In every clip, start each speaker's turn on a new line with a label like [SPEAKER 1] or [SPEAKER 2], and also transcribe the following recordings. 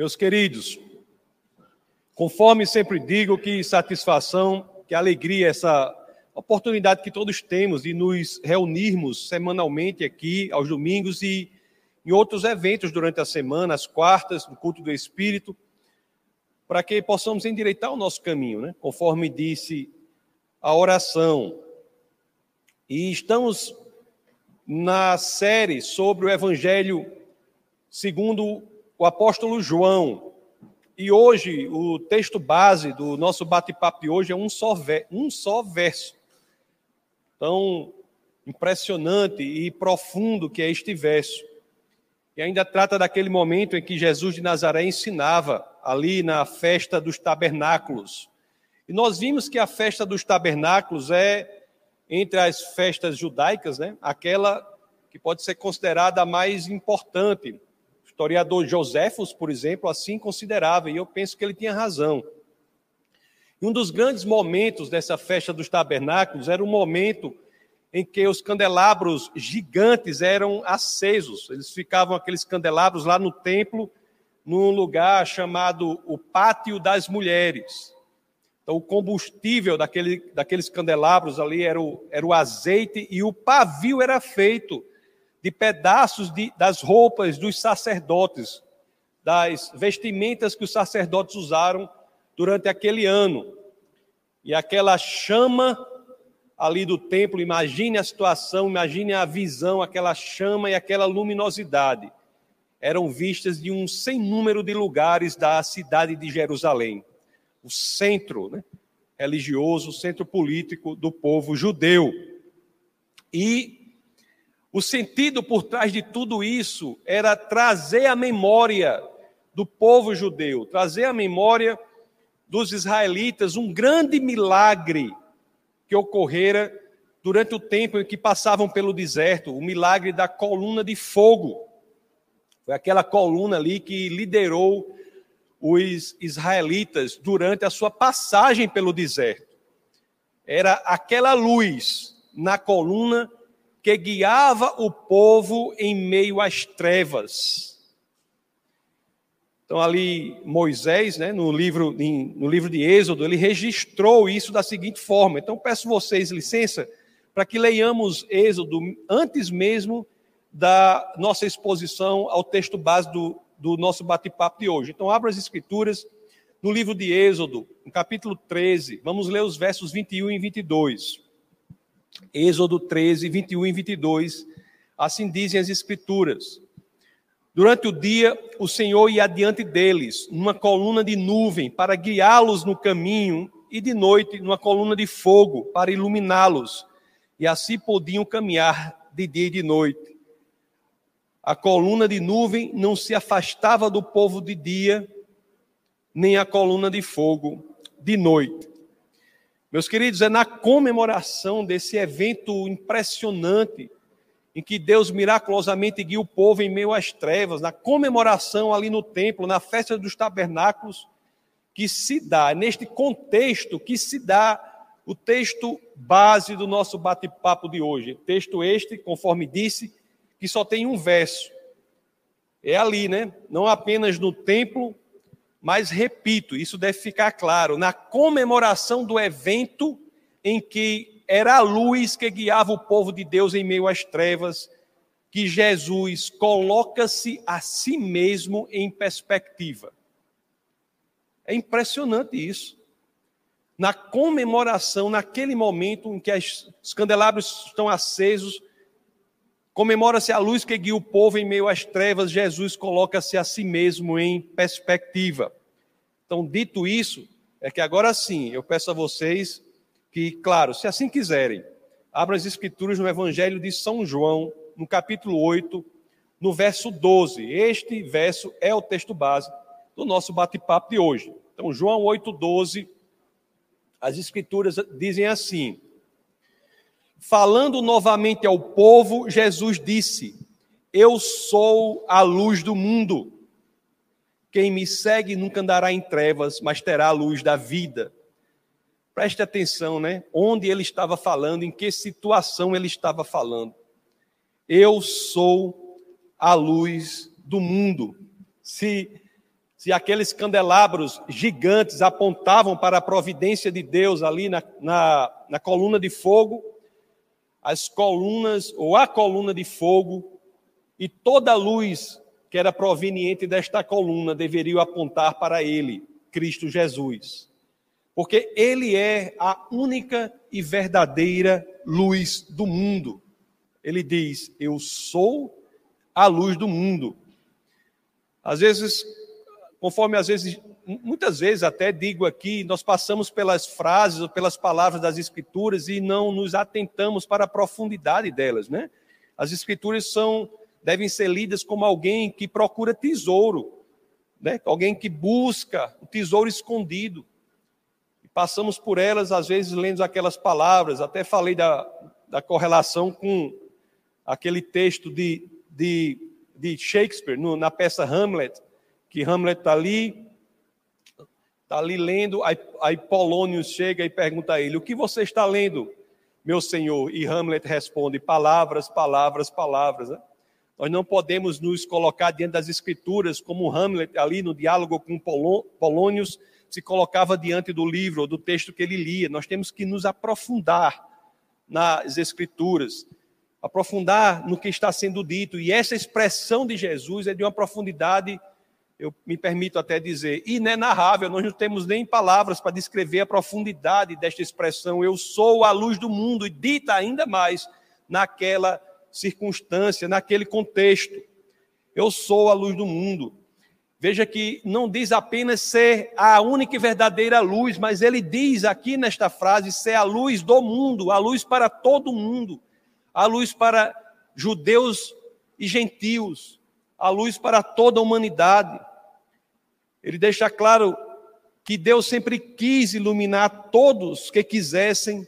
[SPEAKER 1] Meus queridos, conforme sempre digo, que satisfação, que alegria essa oportunidade que todos temos de nos reunirmos semanalmente aqui, aos domingos e em outros eventos durante a semana, as quartas, no culto do Espírito, para que possamos endireitar o nosso caminho, né? conforme disse a oração. E estamos na série sobre o Evangelho segundo o apóstolo João. E hoje, o texto base do nosso bate-papo hoje é um só, um só verso. Tão impressionante e profundo que é este verso. E ainda trata daquele momento em que Jesus de Nazaré ensinava ali na festa dos tabernáculos. E nós vimos que a festa dos tabernáculos é, entre as festas judaicas, né, aquela que pode ser considerada a mais importante historiador Joséfos, por exemplo, assim considerava, e eu penso que ele tinha razão. Um dos grandes momentos dessa festa dos tabernáculos era o momento em que os candelabros gigantes eram acesos. Eles ficavam aqueles candelabros lá no templo, num lugar chamado o Pátio das Mulheres. Então, o combustível daquele, daqueles candelabros ali era o, era o azeite e o pavio era feito de pedaços de, das roupas dos sacerdotes, das vestimentas que os sacerdotes usaram durante aquele ano. E aquela chama ali do templo, imagine a situação, imagine a visão, aquela chama e aquela luminosidade. Eram vistas de um sem número de lugares da cidade de Jerusalém, o centro né, religioso, o centro político do povo judeu. E o sentido por trás de tudo isso era trazer a memória do povo judeu, trazer a memória dos israelitas um grande milagre que ocorrera durante o tempo em que passavam pelo deserto, o milagre da coluna de fogo. Foi aquela coluna ali que liderou os israelitas durante a sua passagem pelo deserto. Era aquela luz na coluna que guiava o povo em meio às trevas. Então, ali, Moisés, né, no, livro, no livro de Êxodo, ele registrou isso da seguinte forma. Então, peço vocês licença para que leiamos Êxodo antes mesmo da nossa exposição ao texto base do, do nosso bate-papo de hoje. Então, abra as Escrituras no livro de Êxodo, no capítulo 13. Vamos ler os versos 21 e 22. Êxodo 13, 21 e 22. Assim dizem as Escrituras. Durante o dia, o Senhor ia adiante deles, numa coluna de nuvem, para guiá-los no caminho, e de noite, numa coluna de fogo, para iluminá-los. E assim podiam caminhar de dia e de noite. A coluna de nuvem não se afastava do povo de dia, nem a coluna de fogo de noite. Meus queridos, é na comemoração desse evento impressionante, em que Deus miraculosamente guia o povo em meio às trevas, na comemoração ali no templo, na festa dos tabernáculos, que se dá, neste contexto que se dá o texto base do nosso bate-papo de hoje. Texto este, conforme disse, que só tem um verso. É ali, né? Não apenas no templo, mas repito, isso deve ficar claro, na comemoração do evento em que era a luz que guiava o povo de Deus em meio às trevas, que Jesus coloca-se a si mesmo em perspectiva. É impressionante isso. Na comemoração, naquele momento em que os candelabros estão acesos, Comemora-se a luz que guia o povo em meio às trevas, Jesus coloca-se a si mesmo em perspectiva. Então, dito isso, é que agora sim, eu peço a vocês que, claro, se assim quiserem, abram as escrituras no Evangelho de São João, no capítulo 8, no verso 12. Este verso é o texto base do nosso bate-papo de hoje. Então, João 8, 12, as escrituras dizem assim: Falando novamente ao povo, Jesus disse: Eu sou a luz do mundo. Quem me segue nunca andará em trevas, mas terá a luz da vida. Preste atenção, né? Onde ele estava falando, em que situação ele estava falando. Eu sou a luz do mundo. Se, se aqueles candelabros gigantes apontavam para a providência de Deus ali na, na, na coluna de fogo, as colunas, ou a coluna de fogo, e toda a luz que era proveniente desta coluna deveria apontar para ele, Cristo Jesus. Porque ele é a única e verdadeira luz do mundo. Ele diz: Eu sou a luz do mundo. Às vezes, conforme às vezes, muitas vezes até digo aqui, nós passamos pelas frases ou pelas palavras das Escrituras e não nos atentamos para a profundidade delas, né? As Escrituras são devem ser lidas como alguém que procura tesouro, né? Alguém que busca o tesouro escondido. E passamos por elas às vezes lendo aquelas palavras. Até falei da, da correlação com aquele texto de, de, de Shakespeare no, na peça Hamlet que Hamlet está ali, está ali lendo, aí, aí Polônio chega e pergunta a ele: O que você está lendo, meu senhor? E Hamlet responde: Palavras, palavras, palavras. Né? Nós não podemos nos colocar diante das escrituras como Hamlet, ali no diálogo com Polônios, se colocava diante do livro ou do texto que ele lia. Nós temos que nos aprofundar nas escrituras, aprofundar no que está sendo dito. E essa expressão de Jesus é de uma profundidade eu me permito até dizer, inenarrável, nós não temos nem palavras para descrever a profundidade desta expressão, eu sou a luz do mundo, e dita ainda mais naquela circunstância, naquele contexto. Eu sou a luz do mundo. Veja que não diz apenas ser a única e verdadeira luz, mas ele diz aqui nesta frase ser a luz do mundo, a luz para todo mundo, a luz para judeus e gentios, a luz para toda a humanidade. Ele deixa claro que Deus sempre quis iluminar todos que quisessem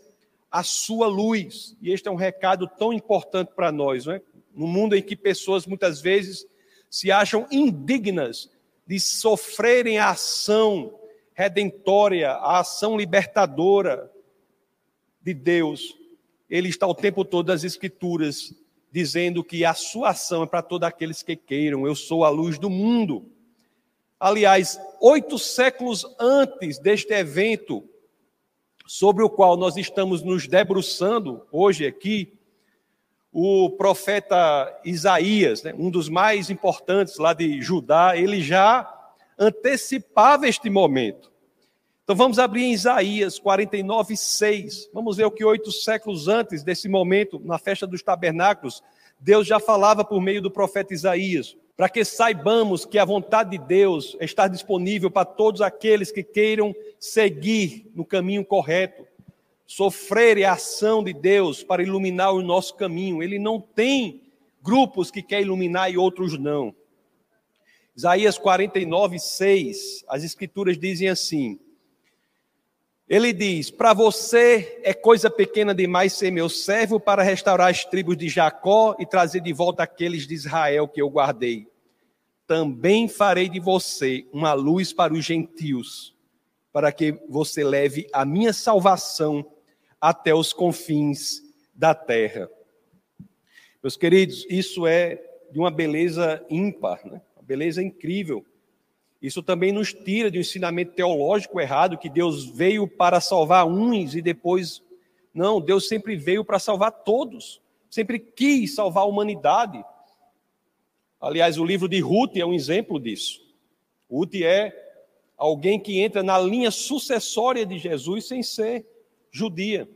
[SPEAKER 1] a sua luz. E este é um recado tão importante para nós, não é? No mundo em que pessoas muitas vezes se acham indignas de sofrerem a ação redentória, a ação libertadora de Deus. Ele está o tempo todo nas Escrituras dizendo que a sua ação é para todos aqueles que queiram. Eu sou a luz do mundo. Aliás, oito séculos antes deste evento, sobre o qual nós estamos nos debruçando hoje aqui, o profeta Isaías, né, um dos mais importantes lá de Judá, ele já antecipava este momento. Então vamos abrir em Isaías 49, 6. Vamos ver o que oito séculos antes desse momento, na festa dos tabernáculos, Deus já falava por meio do profeta Isaías para que saibamos que a vontade de Deus está disponível para todos aqueles que queiram seguir no caminho correto, sofrer a ação de Deus para iluminar o nosso caminho. Ele não tem grupos que quer iluminar e outros não. Isaías 49, 6, as escrituras dizem assim: ele diz: Para você é coisa pequena demais ser meu servo para restaurar as tribos de Jacó e trazer de volta aqueles de Israel que eu guardei. Também farei de você uma luz para os gentios, para que você leve a minha salvação até os confins da terra. Meus queridos, isso é de uma beleza ímpar, né? uma beleza incrível. Isso também nos tira de um ensinamento teológico errado, que Deus veio para salvar uns e depois. Não, Deus sempre veio para salvar todos, sempre quis salvar a humanidade. Aliás, o livro de Ruth é um exemplo disso. Ruth é alguém que entra na linha sucessória de Jesus sem ser judia.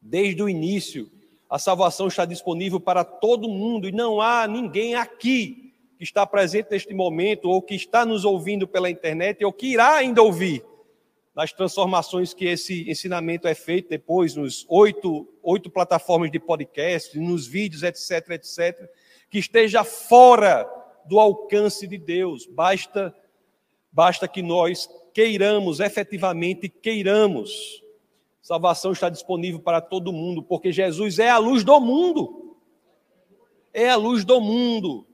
[SPEAKER 1] Desde o início, a salvação está disponível para todo mundo e não há ninguém aqui que está presente neste momento, ou que está nos ouvindo pela internet, ou que irá ainda ouvir, nas transformações que esse ensinamento é feito depois, nos oito, oito plataformas de podcast, nos vídeos, etc., etc., que esteja fora do alcance de Deus. Basta, basta que nós queiramos, efetivamente queiramos. Salvação está disponível para todo mundo, porque Jesus é a luz do mundo. É a luz do mundo.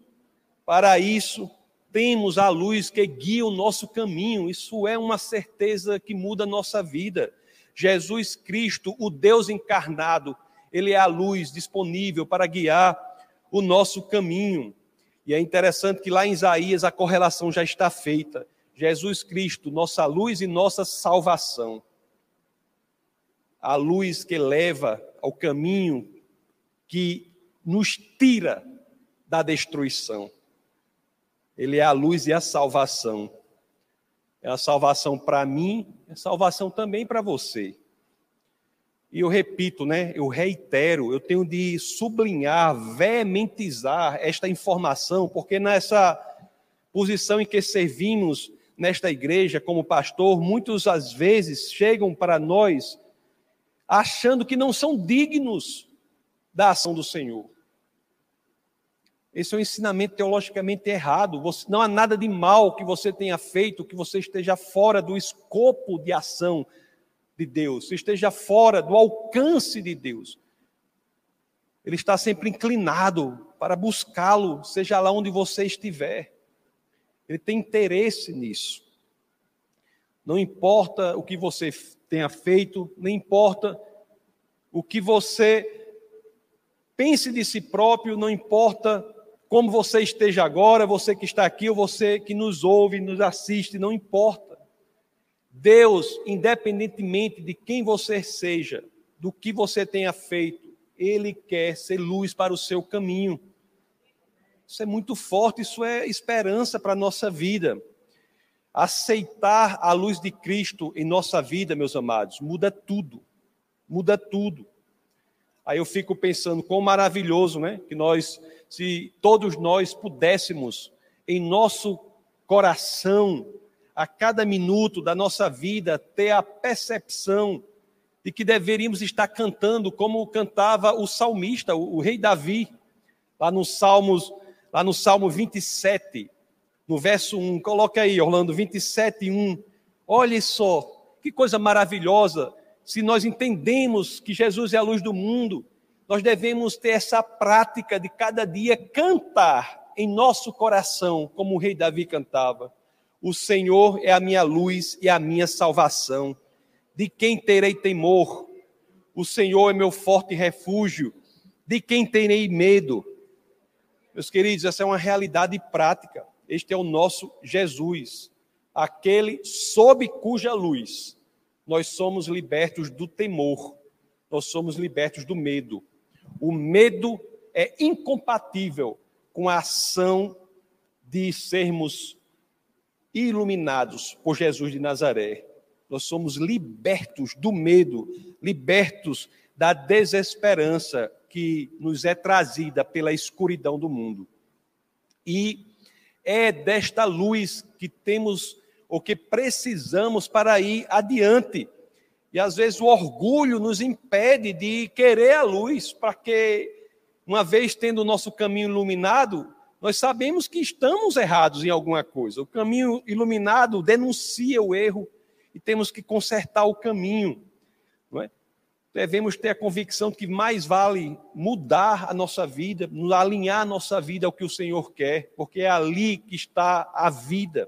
[SPEAKER 1] Para isso, temos a luz que guia o nosso caminho. Isso é uma certeza que muda a nossa vida. Jesus Cristo, o Deus encarnado, ele é a luz disponível para guiar o nosso caminho. E é interessante que lá em Isaías a correlação já está feita. Jesus Cristo, nossa luz e nossa salvação. A luz que leva ao caminho que nos tira da destruição. Ele é a luz e a salvação. É a salvação para mim, é a salvação também para você. E eu repito, né? Eu reitero, eu tenho de sublinhar, veementizar esta informação, porque nessa posição em que servimos nesta igreja como pastor, muitos às vezes chegam para nós achando que não são dignos da ação do Senhor. Esse é um ensinamento teologicamente errado. Você, não há nada de mal que você tenha feito, que você esteja fora do escopo de ação de Deus, esteja fora do alcance de Deus. Ele está sempre inclinado para buscá-lo, seja lá onde você estiver. Ele tem interesse nisso. Não importa o que você tenha feito, não importa o que você pense de si próprio, não importa como você esteja agora, você que está aqui ou você que nos ouve, nos assiste, não importa. Deus, independentemente de quem você seja, do que você tenha feito, Ele quer ser luz para o seu caminho. Isso é muito forte, isso é esperança para a nossa vida. Aceitar a luz de Cristo em nossa vida, meus amados, muda tudo. Muda tudo. Aí eu fico pensando quão maravilhoso, né? Que nós, se todos nós pudéssemos, em nosso coração, a cada minuto da nossa vida, ter a percepção de que deveríamos estar cantando como cantava o salmista, o, o rei Davi, lá no Salmos, lá no Salmo 27, no verso 1. Coloca aí, Orlando, 27, 1. Olhe só, que coisa maravilhosa se nós entendemos que Jesus é a luz do mundo, nós devemos ter essa prática de cada dia cantar em nosso coração, como o rei Davi cantava: O Senhor é a minha luz e a minha salvação. De quem terei temor? O Senhor é meu forte refúgio. De quem terei medo? Meus queridos, essa é uma realidade prática. Este é o nosso Jesus, aquele sob cuja luz nós somos libertos do temor, nós somos libertos do medo. O medo é incompatível com a ação de sermos iluminados por Jesus de Nazaré. Nós somos libertos do medo, libertos da desesperança que nos é trazida pela escuridão do mundo. E é desta luz que temos o que precisamos para ir adiante. E às vezes o orgulho nos impede de querer a luz, para que, uma vez tendo o nosso caminho iluminado, nós sabemos que estamos errados em alguma coisa. O caminho iluminado denuncia o erro e temos que consertar o caminho. É? Devemos ter a convicção de que mais vale mudar a nossa vida, alinhar a nossa vida ao que o Senhor quer, porque é ali que está a vida.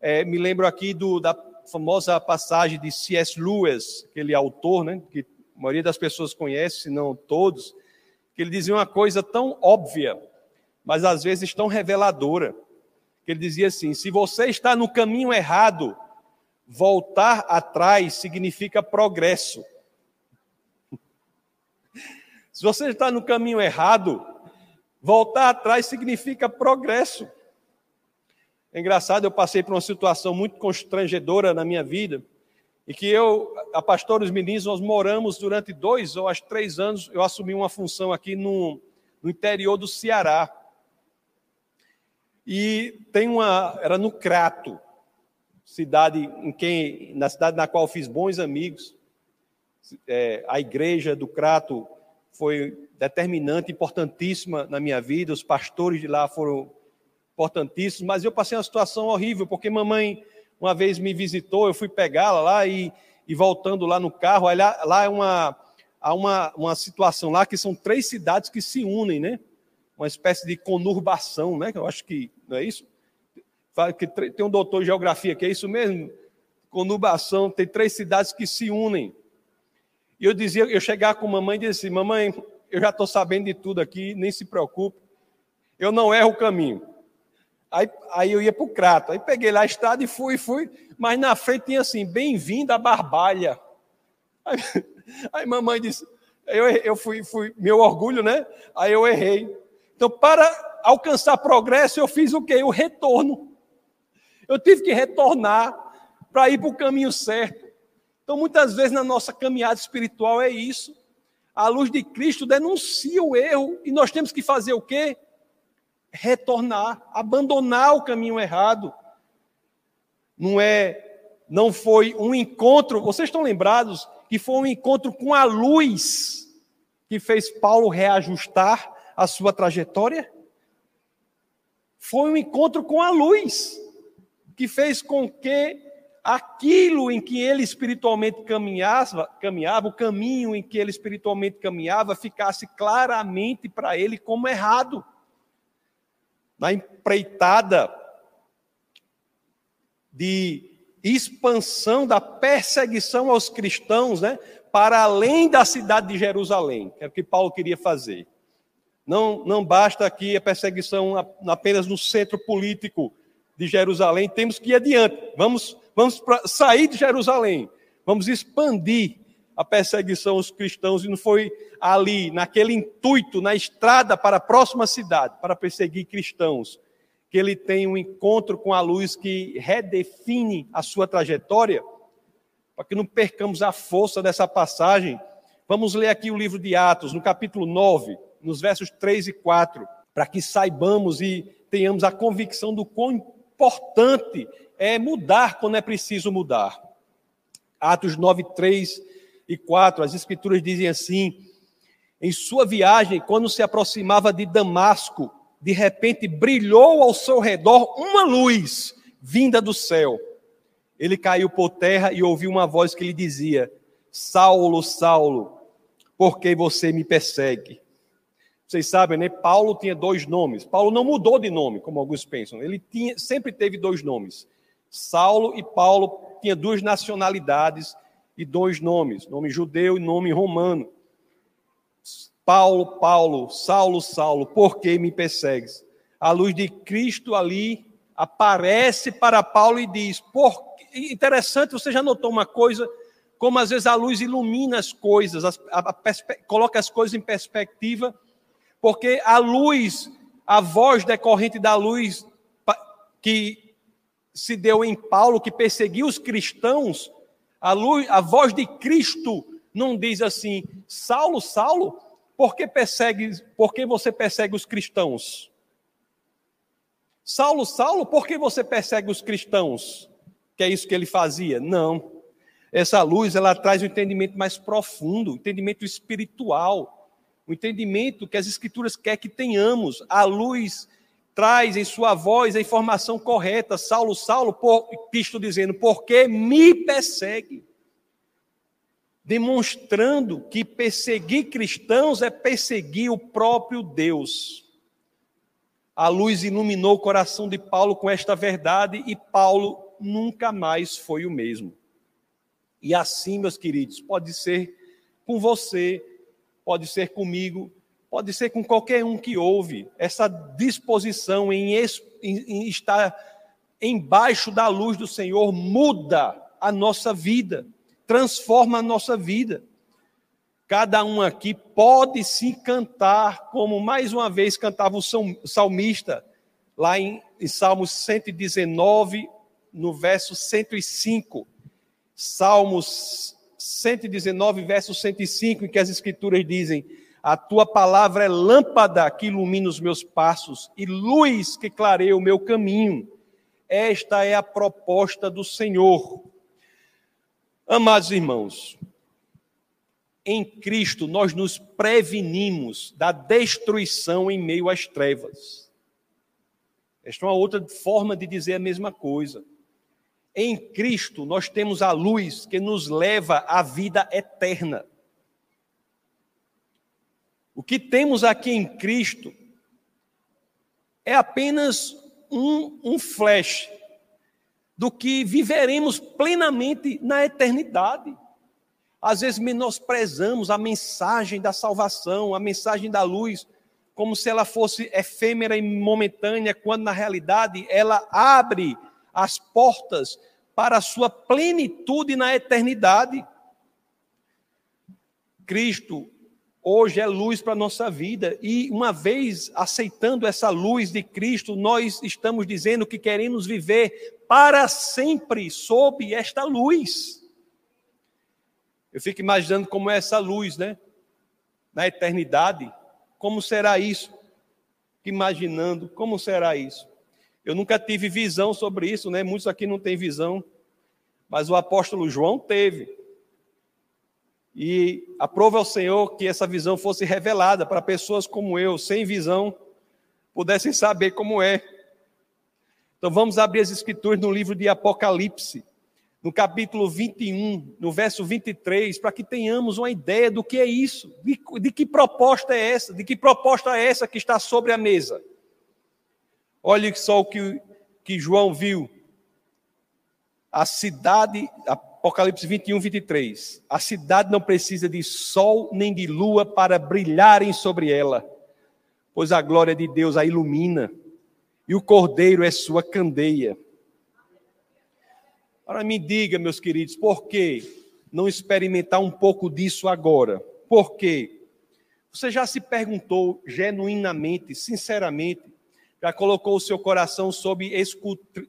[SPEAKER 1] É, me lembro aqui do, da famosa passagem de C.S. Lewis, aquele autor, né, que a maioria das pessoas conhece, se não todos, que ele dizia uma coisa tão óbvia, mas às vezes tão reveladora. Que ele dizia assim: se você está no caminho errado, voltar atrás significa progresso. Se você está no caminho errado, voltar atrás significa progresso. É engraçado, eu passei por uma situação muito constrangedora na minha vida, e que eu, a pastor os meninos, nós moramos durante dois ou acho três anos, eu assumi uma função aqui no, no interior do Ceará. E tem uma, era no Crato, cidade em quem, na cidade na qual fiz bons amigos. É, a igreja do Crato foi determinante, importantíssima na minha vida. Os pastores de lá foram importantíssimos, mas eu passei uma situação horrível, porque mamãe uma vez me visitou, eu fui pegá-la lá e, e voltando lá no carro, lá, lá é uma, há uma, uma situação lá que são três cidades que se unem, né? Uma espécie de conurbação, né? Eu acho que não é isso? Tem um doutor de geografia que é isso mesmo? Conurbação, tem três cidades que se unem. E eu dizia, eu chegar com mamãe e dizia assim, mamãe, eu já estou sabendo de tudo aqui, nem se preocupe eu não erro o caminho. Aí, aí eu ia para o Crato, aí peguei lá a estrada e fui, fui, mas na frente tinha assim, bem-vindo à Barbalha. Aí, aí mamãe disse, eu, eu fui, fui, meu orgulho, né? Aí eu errei. Então, para alcançar progresso, eu fiz o quê? O retorno. Eu tive que retornar para ir para o caminho certo. Então, muitas vezes na nossa caminhada espiritual é isso. A luz de Cristo denuncia o erro e nós temos que fazer o quê? Retornar, abandonar o caminho errado. Não é, não foi um encontro, vocês estão lembrados que foi um encontro com a luz que fez Paulo reajustar a sua trajetória? Foi um encontro com a luz que fez com que aquilo em que ele espiritualmente caminhava, caminhava, o caminho em que ele espiritualmente caminhava, ficasse claramente para ele como errado. Na empreitada de expansão da perseguição aos cristãos, né, para além da cidade de Jerusalém, que é o que Paulo queria fazer. Não, não basta aqui a perseguição apenas no centro político de Jerusalém, temos que ir adiante. Vamos, vamos pra, sair de Jerusalém, vamos expandir a perseguição aos cristãos, e não foi ali, naquele intuito, na estrada para a próxima cidade, para perseguir cristãos, que ele tem um encontro com a luz que redefine a sua trajetória, para que não percamos a força dessa passagem. Vamos ler aqui o livro de Atos, no capítulo 9, nos versos 3 e 4, para que saibamos e tenhamos a convicção do quão importante é mudar quando é preciso mudar. Atos 9, 3 e 4, as escrituras dizem assim: Em sua viagem, quando se aproximava de Damasco, de repente brilhou ao seu redor uma luz vinda do céu. Ele caiu por terra e ouviu uma voz que lhe dizia: Saulo, Saulo, por que você me persegue? Vocês sabem, né? Paulo tinha dois nomes. Paulo não mudou de nome, como alguns pensam. Ele tinha, sempre teve dois nomes. Saulo e Paulo tinham duas nacionalidades e dois nomes, nome judeu e nome romano. Paulo, Paulo, Saulo, Saulo, por que me persegues? A luz de Cristo ali aparece para Paulo e diz: por... interessante, você já notou uma coisa, como às vezes a luz ilumina as coisas, a, a, a coloca as coisas em perspectiva porque a luz, a voz decorrente da luz que se deu em Paulo, que perseguiu os cristãos, a, luz, a voz de Cristo não diz assim: Saulo, Saulo, por que, persegue, por que você persegue os cristãos? Saulo, Saulo, por que você persegue os cristãos? Que é isso que ele fazia? Não. Essa luz, ela traz um entendimento mais profundo, um entendimento espiritual o entendimento que as Escrituras quer que tenhamos. A luz traz em sua voz a informação correta. Saulo, Saulo, por, Cristo dizendo, porque me persegue. Demonstrando que perseguir cristãos é perseguir o próprio Deus. A luz iluminou o coração de Paulo com esta verdade e Paulo nunca mais foi o mesmo. E assim, meus queridos, pode ser com você, pode ser comigo, pode ser com qualquer um que ouve, essa disposição em, em, estar embaixo da luz do Senhor muda a nossa vida, transforma a nossa vida. Cada um aqui pode se cantar, como mais uma vez cantava o salmista, lá em, em Salmos 119, no verso 105. Salmos 119, verso 105, em que as Escrituras dizem: A tua palavra é lâmpada que ilumina os meus passos e luz que clareia o meu caminho. Esta é a proposta do Senhor. Amados irmãos, em Cristo nós nos prevenimos da destruição em meio às trevas. Esta é uma outra forma de dizer a mesma coisa. Em Cristo nós temos a luz que nos leva à vida eterna. O que temos aqui em Cristo é apenas um, um flash do que viveremos plenamente na eternidade. Às vezes menosprezamos a mensagem da salvação, a mensagem da luz, como se ela fosse efêmera e momentânea, quando na realidade ela abre as portas para a sua plenitude na eternidade. Cristo hoje é luz para a nossa vida, e uma vez aceitando essa luz de Cristo, nós estamos dizendo que queremos viver para sempre sob esta luz. Eu fico imaginando como é essa luz, né? Na eternidade, como será isso? Imaginando como será isso. Eu nunca tive visão sobre isso, né? Muitos aqui não têm visão, mas o apóstolo João teve. E aprova ao Senhor que essa visão fosse revelada para pessoas como eu, sem visão, pudessem saber como é. Então vamos abrir as escrituras no livro de Apocalipse, no capítulo 21, no verso 23, para que tenhamos uma ideia do que é isso, de, de que proposta é essa, de que proposta é essa que está sobre a mesa. Olhe só o que, que João viu. A cidade, Apocalipse 21, 23. A cidade não precisa de sol nem de lua para brilharem sobre ela, pois a glória de Deus a ilumina, e o cordeiro é sua candeia. Agora me diga, meus queridos, por que não experimentar um pouco disso agora? Por quê? Você já se perguntou genuinamente, sinceramente, já colocou o seu coração sob escrutínio,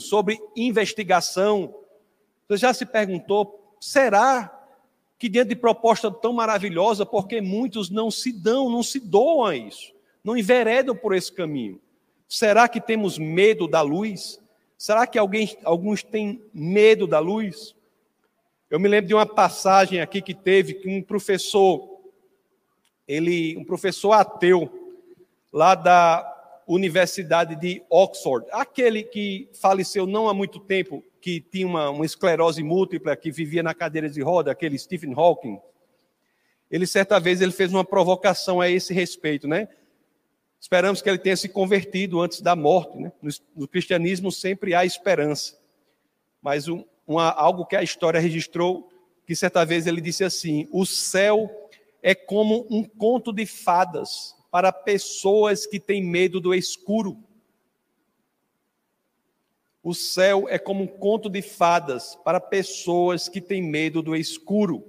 [SPEAKER 1] sobre investigação. Você já se perguntou, será que diante de proposta tão maravilhosa, porque muitos não se dão, não se doam a isso, não enveredam por esse caminho? Será que temos medo da luz? Será que alguém, alguns têm medo da luz? Eu me lembro de uma passagem aqui que teve que um professor, ele, um professor ateu, lá da Universidade de Oxford, aquele que faleceu não há muito tempo, que tinha uma, uma esclerose múltipla, que vivia na cadeira de roda, aquele Stephen Hawking. Ele certa vez ele fez uma provocação a esse respeito, né? Esperamos que ele tenha se convertido antes da morte, né? No, no cristianismo sempre há esperança. Mas um, uma, algo que a história registrou, que certa vez ele disse assim: o céu é como um conto de fadas para pessoas que têm medo do escuro. O céu é como um conto de fadas para pessoas que têm medo do escuro.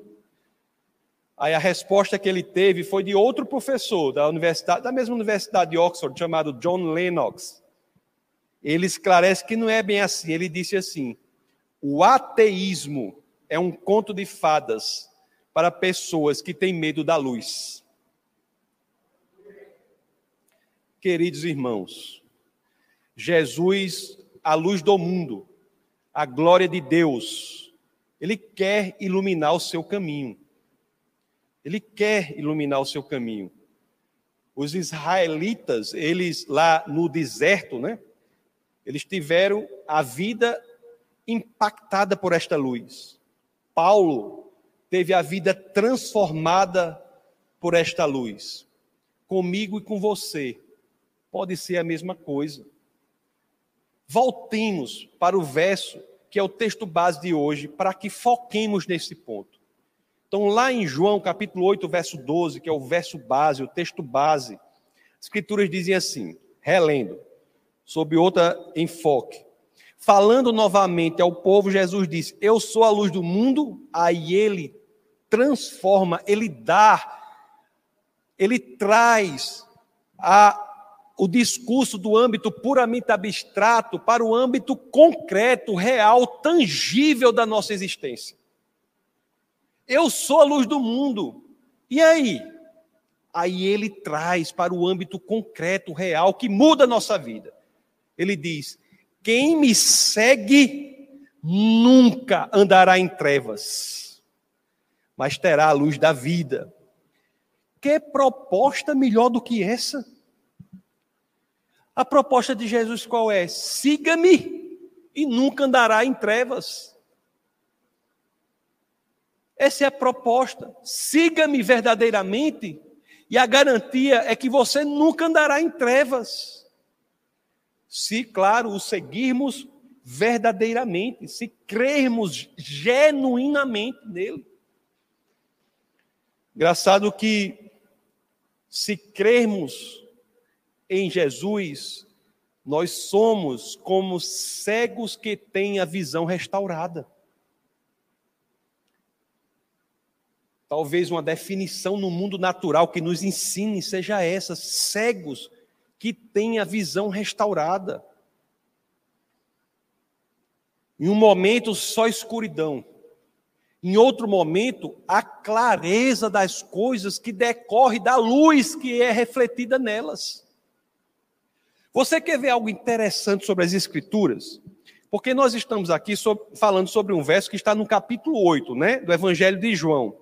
[SPEAKER 1] Aí a resposta que ele teve foi de outro professor da universidade, da mesma universidade de Oxford, chamado John Lennox. Ele esclarece que não é bem assim. Ele disse assim: o ateísmo é um conto de fadas para pessoas que têm medo da luz. Queridos irmãos, Jesus, a luz do mundo, a glória de Deus, ele quer iluminar o seu caminho. Ele quer iluminar o seu caminho. Os israelitas, eles lá no deserto, né? Eles tiveram a vida impactada por esta luz. Paulo teve a vida transformada por esta luz. Comigo e com você, pode ser a mesma coisa. Voltemos para o verso que é o texto base de hoje, para que foquemos nesse ponto. Então, lá em João, capítulo 8, verso 12, que é o verso base, o texto base, as escrituras dizem assim, relendo, sob outro enfoque. Falando novamente ao povo, Jesus disse: Eu sou a luz do mundo, aí ele transforma, ele dá, ele traz a o discurso do âmbito puramente abstrato para o âmbito concreto, real, tangível da nossa existência. Eu sou a luz do mundo. E aí? Aí ele traz para o âmbito concreto, real, que muda a nossa vida. Ele diz: quem me segue nunca andará em trevas, mas terá a luz da vida. Que proposta melhor do que essa? A proposta de Jesus qual é? Siga-me e nunca andará em trevas. Essa é a proposta. Siga-me verdadeiramente e a garantia é que você nunca andará em trevas. Se, claro, o seguirmos verdadeiramente, se crermos genuinamente nele. Engraçado que Se crermos em Jesus, nós somos como cegos que têm a visão restaurada. Talvez uma definição no mundo natural que nos ensine seja essa: cegos que têm a visão restaurada. Em um momento, só escuridão. Em outro momento, a clareza das coisas que decorre da luz que é refletida nelas. Você quer ver algo interessante sobre as Escrituras? Porque nós estamos aqui sobre, falando sobre um verso que está no capítulo 8, né, do Evangelho de João.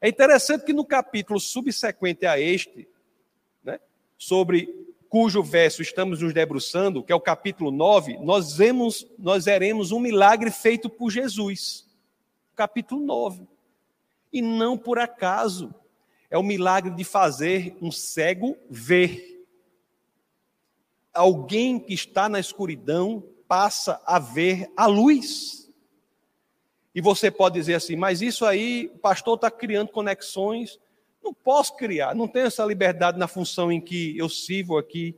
[SPEAKER 1] É interessante que no capítulo subsequente a este, né, sobre cujo verso estamos nos debruçando, que é o capítulo 9, nós vemos, nós veremos um milagre feito por Jesus. Capítulo 9. E não por acaso. É o milagre de fazer um cego ver. Alguém que está na escuridão passa a ver a luz. E você pode dizer assim, mas isso aí, o pastor está criando conexões não posso criar, não tenho essa liberdade na função em que eu sirvo aqui.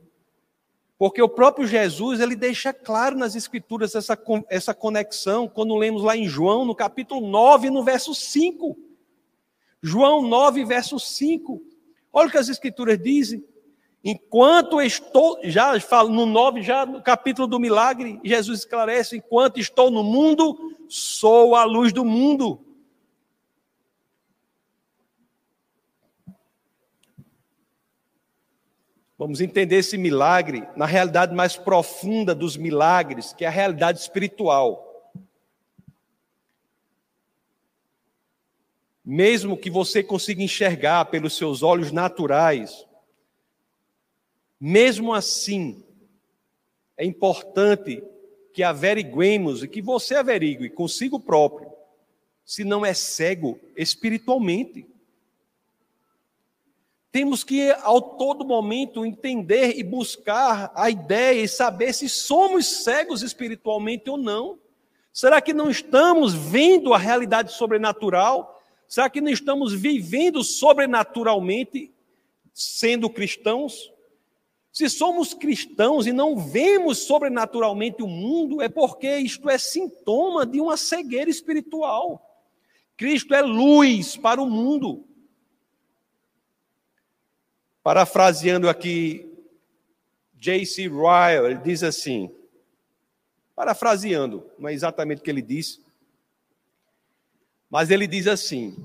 [SPEAKER 1] Porque o próprio Jesus, ele deixa claro nas Escrituras essa, essa conexão, quando lemos lá em João, no capítulo 9, no verso 5. João 9, verso 5. Olha o que as Escrituras dizem. Enquanto estou, já falo no 9, já no capítulo do milagre, Jesus esclarece: enquanto estou no mundo, sou a luz do mundo. Vamos entender esse milagre na realidade mais profunda dos milagres, que é a realidade espiritual. Mesmo que você consiga enxergar pelos seus olhos naturais, mesmo assim, é importante que averiguemos e que você averigue consigo próprio se não é cego espiritualmente. Temos que, ao todo momento, entender e buscar a ideia e saber se somos cegos espiritualmente ou não. Será que não estamos vendo a realidade sobrenatural? Será que não estamos vivendo sobrenaturalmente sendo cristãos? Se somos cristãos e não vemos sobrenaturalmente o mundo, é porque isto é sintoma de uma cegueira espiritual. Cristo é luz para o mundo. Parafraseando aqui J.C. Ryle, ele diz assim, parafraseando, não é exatamente o que ele disse, mas ele diz assim: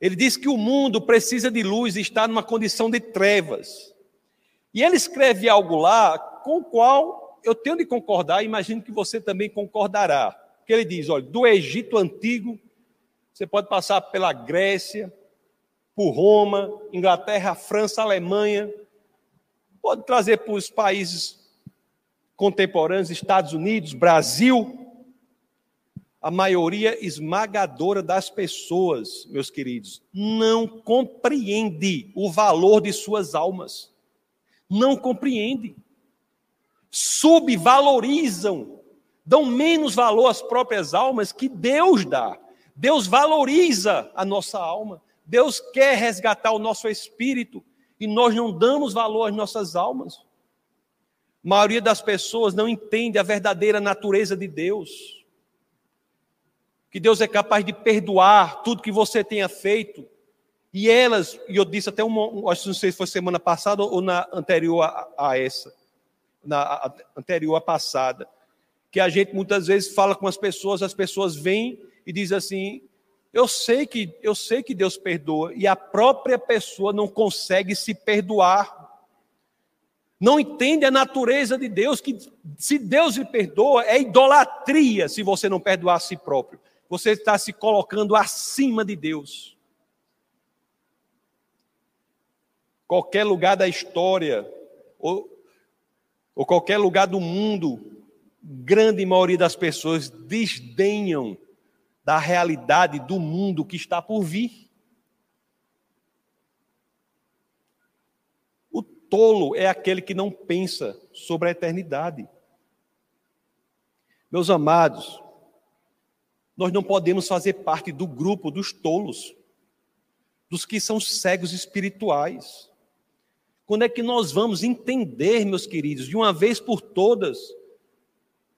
[SPEAKER 1] ele diz que o mundo precisa de luz e está numa condição de trevas. E ele escreve algo lá com o qual eu tenho de concordar, imagino que você também concordará. Que ele diz: olha, do Egito antigo, você pode passar pela Grécia, por Roma, Inglaterra, França, Alemanha, pode trazer para os países contemporâneos, Estados Unidos, Brasil. A maioria esmagadora das pessoas, meus queridos, não compreende o valor de suas almas. Não compreende. Subvalorizam, dão menos valor às próprias almas que Deus dá. Deus valoriza a nossa alma. Deus quer resgatar o nosso espírito e nós não damos valor às nossas almas. A maioria das pessoas não entende a verdadeira natureza de Deus. Que Deus é capaz de perdoar tudo que você tenha feito. E elas, e eu disse até uma, acho não sei se foi semana passada ou na anterior a, a essa, na a, anterior à passada, que a gente muitas vezes fala com as pessoas, as pessoas vêm e dizem assim: eu sei que eu sei que Deus perdoa e a própria pessoa não consegue se perdoar. Não entende a natureza de Deus que se Deus lhe perdoa é idolatria se você não perdoar a si próprio. Você está se colocando acima de Deus. Qualquer lugar da história ou, ou qualquer lugar do mundo, grande maioria das pessoas desdenham da realidade do mundo que está por vir. O tolo é aquele que não pensa sobre a eternidade. Meus amados, nós não podemos fazer parte do grupo dos tolos, dos que são cegos espirituais. Quando é que nós vamos entender, meus queridos, de uma vez por todas?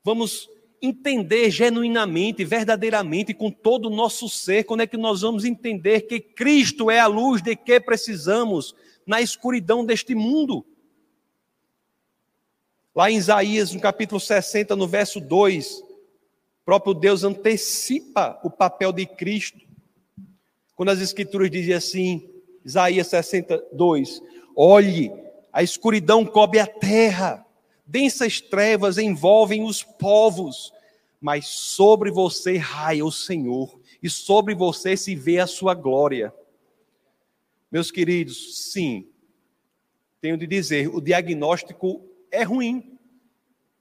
[SPEAKER 1] Vamos entender genuinamente, verdadeiramente, com todo o nosso ser, quando é que nós vamos entender que Cristo é a luz de que precisamos na escuridão deste mundo? Lá em Isaías, no capítulo 60, no verso 2, o próprio Deus antecipa o papel de Cristo. Quando as Escrituras dizem assim, Isaías 62, olhe, a escuridão cobre a terra, densas trevas envolvem os povos, mas sobre você raia o Senhor, e sobre você se vê a sua glória. Meus queridos, sim, tenho de dizer, o diagnóstico é ruim.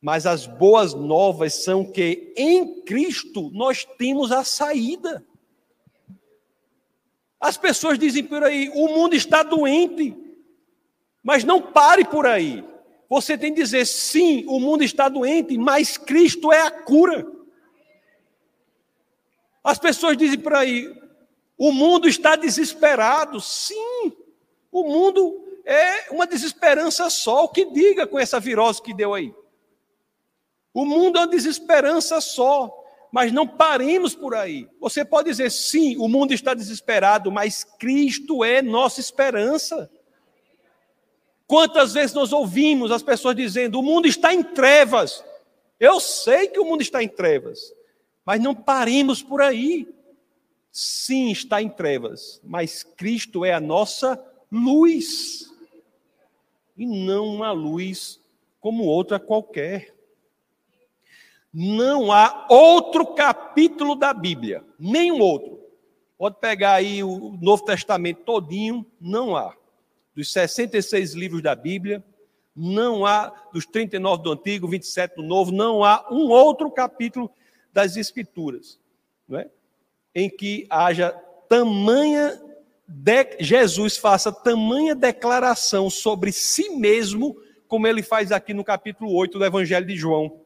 [SPEAKER 1] Mas as boas novas são que em Cristo nós temos a saída. As pessoas dizem por aí: o mundo está doente. Mas não pare por aí. Você tem que dizer: sim, o mundo está doente, mas Cristo é a cura. As pessoas dizem por aí: o mundo está desesperado. Sim, o mundo é uma desesperança só. O que diga com essa virose que deu aí? O mundo é uma desesperança só. Mas não paremos por aí. Você pode dizer, sim, o mundo está desesperado, mas Cristo é nossa esperança. Quantas vezes nós ouvimos as pessoas dizendo, o mundo está em trevas. Eu sei que o mundo está em trevas, mas não paremos por aí. Sim, está em trevas, mas Cristo é a nossa luz e não uma luz como outra qualquer. Não há outro capítulo da Bíblia, nenhum outro. Pode pegar aí o Novo Testamento todinho, não há. Dos 66 livros da Bíblia, não há dos 39 do Antigo, 27 do Novo, não há um outro capítulo das Escrituras, não é? em que haja tamanha de, Jesus faça tamanha declaração sobre si mesmo, como ele faz aqui no capítulo 8 do Evangelho de João.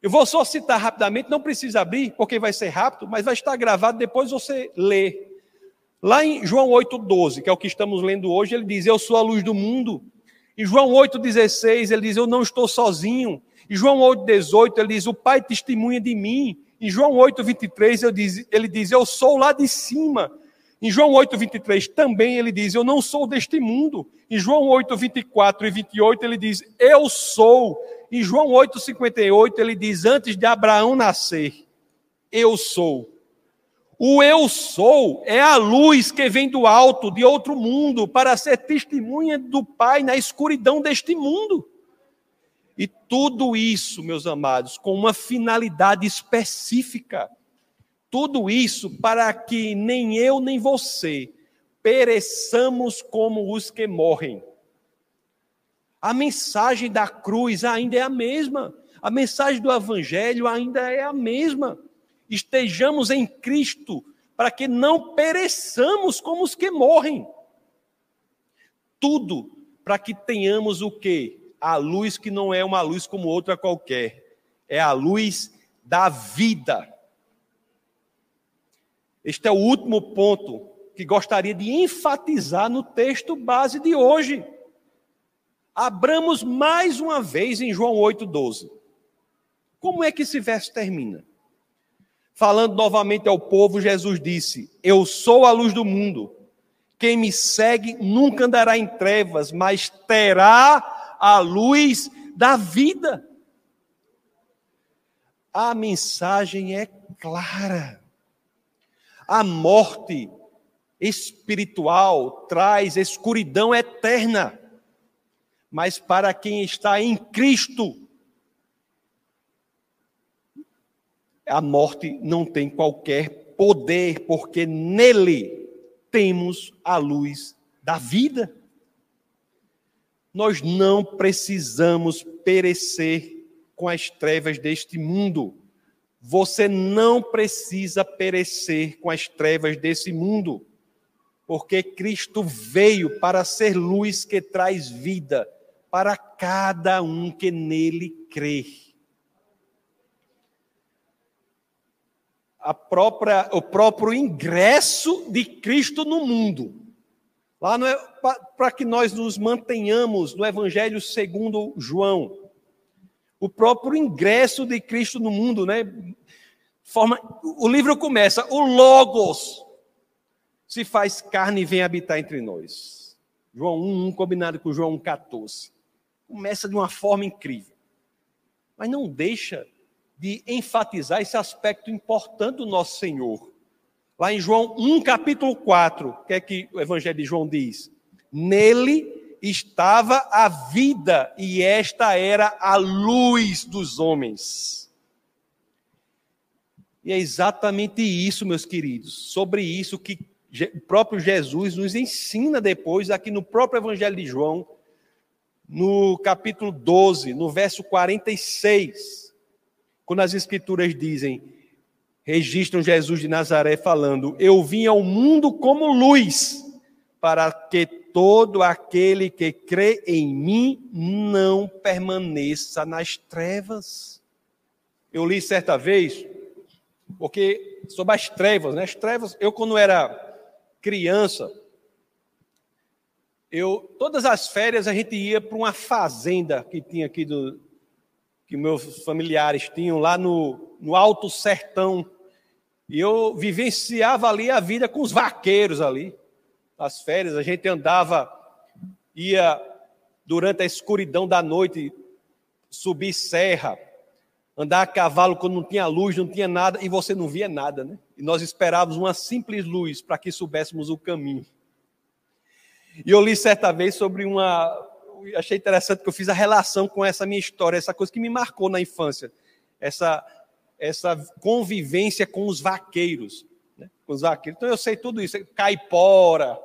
[SPEAKER 1] Eu vou só citar rapidamente, não precisa abrir, porque vai ser rápido, mas vai estar gravado, depois você lê. Lá em João 8,12, que é o que estamos lendo hoje, ele diz: Eu sou a luz do mundo. Em João 8,16, ele diz: Eu não estou sozinho. Em João 8,18, ele diz: O Pai testemunha de mim. Em João 8,23, ele diz: Eu sou lá de cima. Em João 8, 23 também ele diz: Eu não sou deste mundo. Em João 8, 24 e 28 ele diz: Eu sou. Em João 8, 58 ele diz: Antes de Abraão nascer, eu sou. O eu sou é a luz que vem do alto, de outro mundo, para ser testemunha do Pai na escuridão deste mundo. E tudo isso, meus amados, com uma finalidade específica tudo isso para que nem eu nem você pereçamos como os que morrem. A mensagem da cruz ainda é a mesma. A mensagem do evangelho ainda é a mesma. Estejamos em Cristo para que não pereçamos como os que morrem. Tudo para que tenhamos o quê? A luz que não é uma luz como outra qualquer. É a luz da vida. Este é o último ponto que gostaria de enfatizar no texto base de hoje. Abramos mais uma vez em João 8,12. Como é que esse verso termina? Falando novamente ao povo, Jesus disse: Eu sou a luz do mundo. Quem me segue nunca andará em trevas, mas terá a luz da vida. A mensagem é clara. A morte espiritual traz escuridão eterna. Mas para quem está em Cristo, a morte não tem qualquer poder, porque nele temos a luz da vida. Nós não precisamos perecer com as trevas deste mundo. Você não precisa perecer com as trevas desse mundo, porque Cristo veio para ser luz que traz vida para cada um que nele crê. A própria, o próprio ingresso de Cristo no mundo, Lá é para que nós nos mantenhamos no Evangelho segundo João. O próprio ingresso de Cristo no mundo, né? Forma, o livro começa, o Logos se faz carne e vem habitar entre nós. João 1, combinado com João 14. Começa de uma forma incrível. Mas não deixa de enfatizar esse aspecto importante do nosso Senhor. Lá em João 1, capítulo 4, o que é que o Evangelho de João diz? Nele estava a vida, e esta era a luz dos homens. E é exatamente isso, meus queridos, sobre isso que o próprio Jesus nos ensina depois, aqui no próprio Evangelho de João, no capítulo 12, no verso 46, quando as Escrituras dizem: registram Jesus de Nazaré falando: Eu vim ao mundo como luz, para que todo aquele que crê em mim não permaneça nas trevas. Eu li certa vez, porque sobre as trevas, né? As trevas, eu quando era criança, eu todas as férias a gente ia para uma fazenda que tinha aqui do que meus familiares tinham lá no, no Alto Sertão. E eu vivenciava ali a vida com os vaqueiros ali. As férias, a gente andava, ia durante a escuridão da noite subir serra, andar a cavalo quando não tinha luz, não tinha nada, e você não via nada, né? E nós esperávamos uma simples luz para que soubéssemos o caminho. E eu li certa vez sobre uma, achei interessante que eu fiz a relação com essa minha história, essa coisa que me marcou na infância, essa, essa convivência com os vaqueiros. Né? Com os vaqueiros. Então eu sei tudo isso, caipora,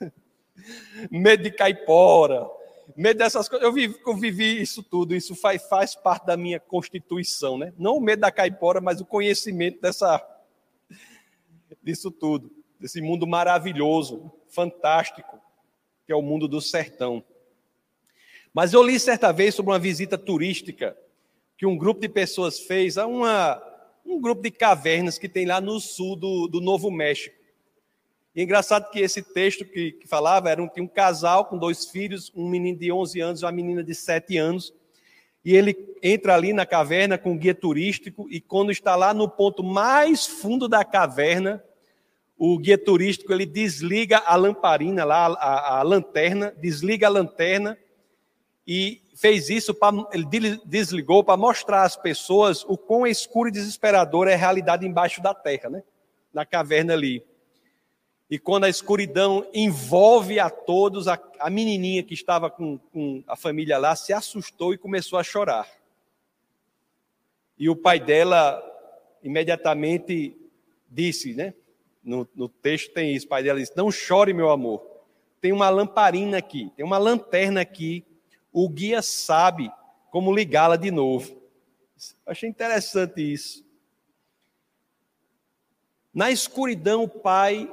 [SPEAKER 1] medo de caipora, medo dessas coisas. Eu vivi, eu vivi isso tudo, isso faz, faz parte da minha constituição. Né? Não o medo da caipora, mas o conhecimento dessa, disso tudo, desse mundo maravilhoso, fantástico, que é o mundo do sertão. Mas eu li certa vez sobre uma visita turística que um grupo de pessoas fez a uma, um grupo de cavernas que tem lá no sul do, do Novo México. E é engraçado que esse texto que, que falava era um, um casal com dois filhos, um menino de 11 anos e uma menina de 7 anos. E ele entra ali na caverna com um guia turístico e quando está lá no ponto mais fundo da caverna, o guia turístico ele desliga a lamparina lá, a, a lanterna, desliga a lanterna e fez isso, pra, ele desligou para mostrar às pessoas o quão escuro e desesperador é a realidade embaixo da terra, né? na caverna ali. E quando a escuridão envolve a todos, a, a menininha que estava com, com a família lá se assustou e começou a chorar. E o pai dela imediatamente disse, né? No, no texto tem isso, o pai dela disse: Não chore, meu amor. Tem uma lamparina aqui, tem uma lanterna aqui o guia sabe como ligá-la de novo. Achei interessante isso. Na escuridão, o pai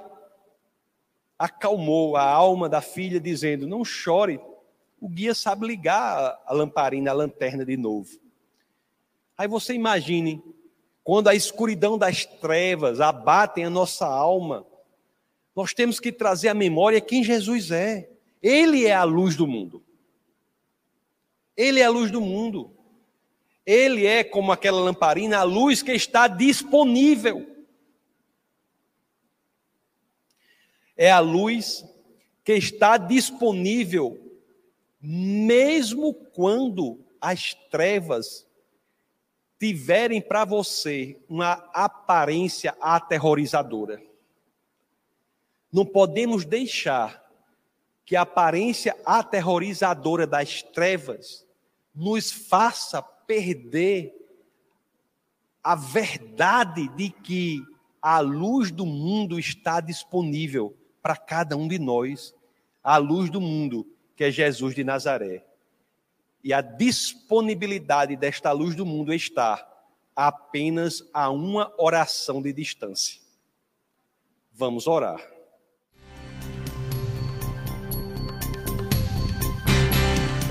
[SPEAKER 1] acalmou a alma da filha, dizendo: Não chore, o guia sabe ligar a lamparina, a lanterna de novo. Aí você imagine, quando a escuridão das trevas abatem a nossa alma, nós temos que trazer à memória quem Jesus é. Ele é a luz do mundo. Ele é a luz do mundo. Ele é como aquela lamparina, a luz que está disponível. É a luz que está disponível mesmo quando as trevas tiverem para você uma aparência aterrorizadora. Não podemos deixar que a aparência aterrorizadora das trevas nos faça perder a verdade de que a luz do mundo está disponível para cada um de nós, a luz do mundo, que é Jesus de Nazaré. E a disponibilidade desta luz do mundo está apenas a uma oração de distância. Vamos orar.